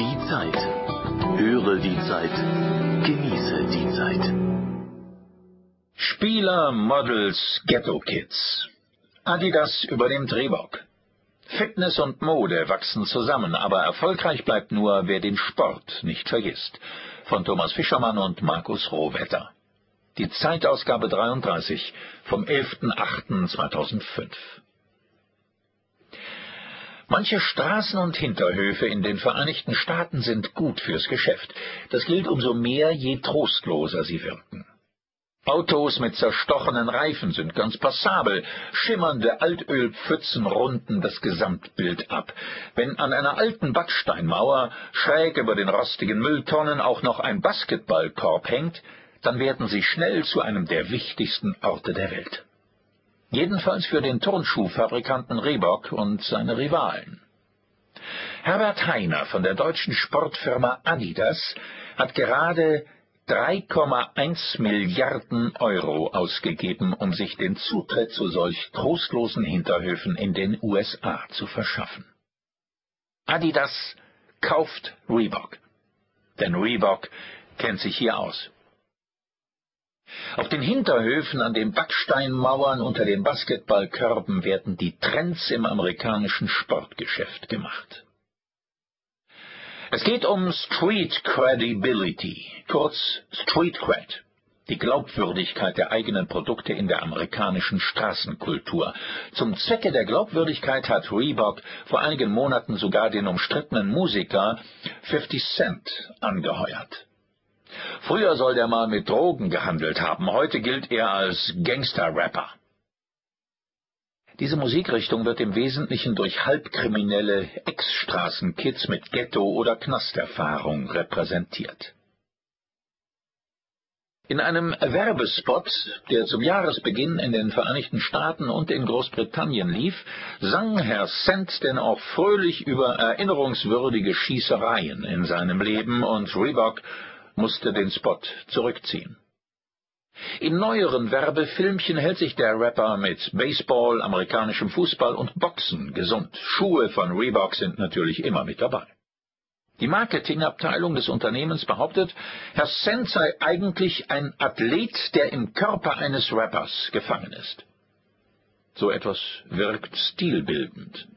Die Zeit. Höre die Zeit. Genieße die Zeit. Spieler, Models, Ghetto Kids. Adidas übernimmt Reebok. Fitness und Mode wachsen zusammen, aber erfolgreich bleibt nur, wer den Sport nicht vergisst. Von Thomas Fischermann und Markus Rohwetter. Die Zeitausgabe 33 vom 11.08.2005. Manche Straßen und Hinterhöfe in den Vereinigten Staaten sind gut fürs Geschäft. Das gilt umso mehr, je trostloser sie wirken. Autos mit zerstochenen Reifen sind ganz passabel, schimmernde Altölpfützen runden das Gesamtbild ab. Wenn an einer alten Backsteinmauer schräg über den rostigen Mülltonnen auch noch ein Basketballkorb hängt, dann werden sie schnell zu einem der wichtigsten Orte der Welt. Jedenfalls für den Turnschuhfabrikanten Reebok und seine Rivalen. Herbert Heiner von der deutschen Sportfirma Adidas hat gerade 3,1 Milliarden Euro ausgegeben, um sich den Zutritt zu solch trostlosen Hinterhöfen in den USA zu verschaffen. Adidas kauft Reebok. Denn Reebok kennt sich hier aus. Auf den Hinterhöfen, an den Backsteinmauern, unter den Basketballkörben werden die Trends im amerikanischen Sportgeschäft gemacht. Es geht um Street Credibility, kurz Street Cred, die Glaubwürdigkeit der eigenen Produkte in der amerikanischen Straßenkultur. Zum Zwecke der Glaubwürdigkeit hat Reebok vor einigen Monaten sogar den umstrittenen Musiker 50 Cent angeheuert. Früher soll der mal mit Drogen gehandelt haben, heute gilt er als Gangster-Rapper. Diese Musikrichtung wird im Wesentlichen durch halbkriminelle Ex-Straßenkids mit Ghetto- oder Knasterfahrung repräsentiert. In einem Werbespot, der zum Jahresbeginn in den Vereinigten Staaten und in Großbritannien lief, sang Herr Cent denn auch fröhlich über erinnerungswürdige Schießereien in seinem Leben und Reebok musste den Spot zurückziehen. In neueren Werbefilmchen hält sich der Rapper mit Baseball, amerikanischem Fußball und Boxen gesund. Schuhe von Reebok sind natürlich immer mit dabei. Die Marketingabteilung des Unternehmens behauptet, Herr Sent sei eigentlich ein Athlet, der im Körper eines Rappers gefangen ist. So etwas wirkt stilbildend.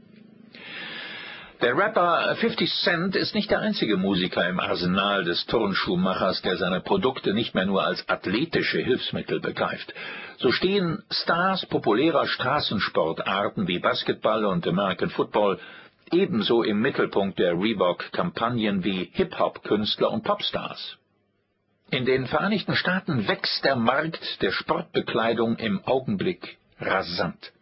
Der Rapper 50 Cent ist nicht der einzige Musiker im Arsenal des Turnschuhmachers, der seine Produkte nicht mehr nur als athletische Hilfsmittel begreift. So stehen Stars populärer Straßensportarten wie Basketball und American Football ebenso im Mittelpunkt der Reebok-Kampagnen wie Hip-Hop-Künstler und Popstars. In den Vereinigten Staaten wächst der Markt der Sportbekleidung im Augenblick rasant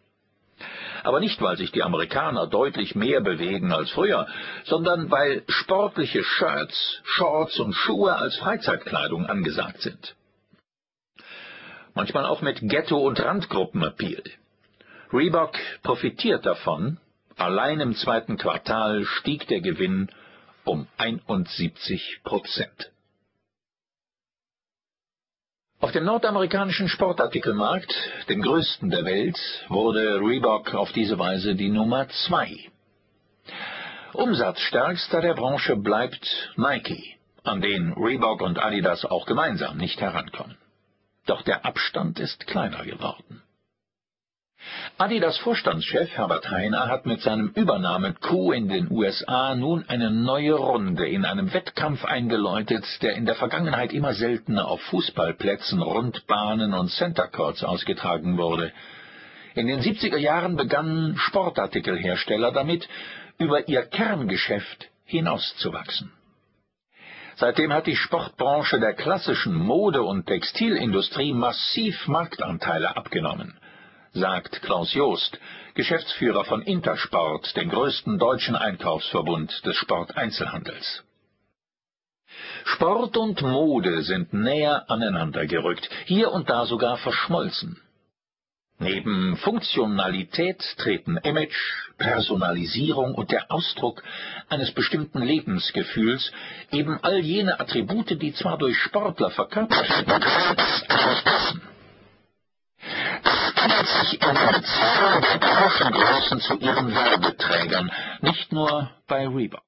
aber nicht, weil sich die Amerikaner deutlich mehr bewegen als früher, sondern weil sportliche Shirts, Shorts und Schuhe als Freizeitkleidung angesagt sind. Manchmal auch mit Ghetto- und Randgruppenappeal. Reebok profitiert davon, allein im zweiten Quartal stieg der Gewinn um 71 Prozent. Auf dem nordamerikanischen Sportartikelmarkt, dem größten der Welt, wurde Reebok auf diese Weise die Nummer zwei. Umsatzstärkster der Branche bleibt Nike, an den Reebok und Adidas auch gemeinsam nicht herankommen. Doch der Abstand ist kleiner geworden. Adidas Vorstandschef Herbert Heiner hat mit seinem Übernahme-Coup in den USA nun eine neue Runde in einem Wettkampf eingeläutet, der in der Vergangenheit immer seltener auf Fußballplätzen, Rundbahnen und Centercourts ausgetragen wurde. In den 70er Jahren begannen Sportartikelhersteller damit, über ihr Kerngeschäft hinauszuwachsen. Seitdem hat die Sportbranche der klassischen Mode- und Textilindustrie massiv Marktanteile abgenommen sagt Klaus Joost, Geschäftsführer von Intersport, dem größten deutschen Einkaufsverbund des Sporteinzelhandels. Sport und Mode sind näher aneinander gerückt, hier und da sogar verschmolzen. Neben Funktionalität treten Image, Personalisierung und der Ausdruck eines bestimmten Lebensgefühls, eben all jene Attribute, die zwar durch Sportler verkörpert werden, handelt sich um eine Zahl der Branchengrößen zu ihren Werbeträgern, nicht nur bei Reebok.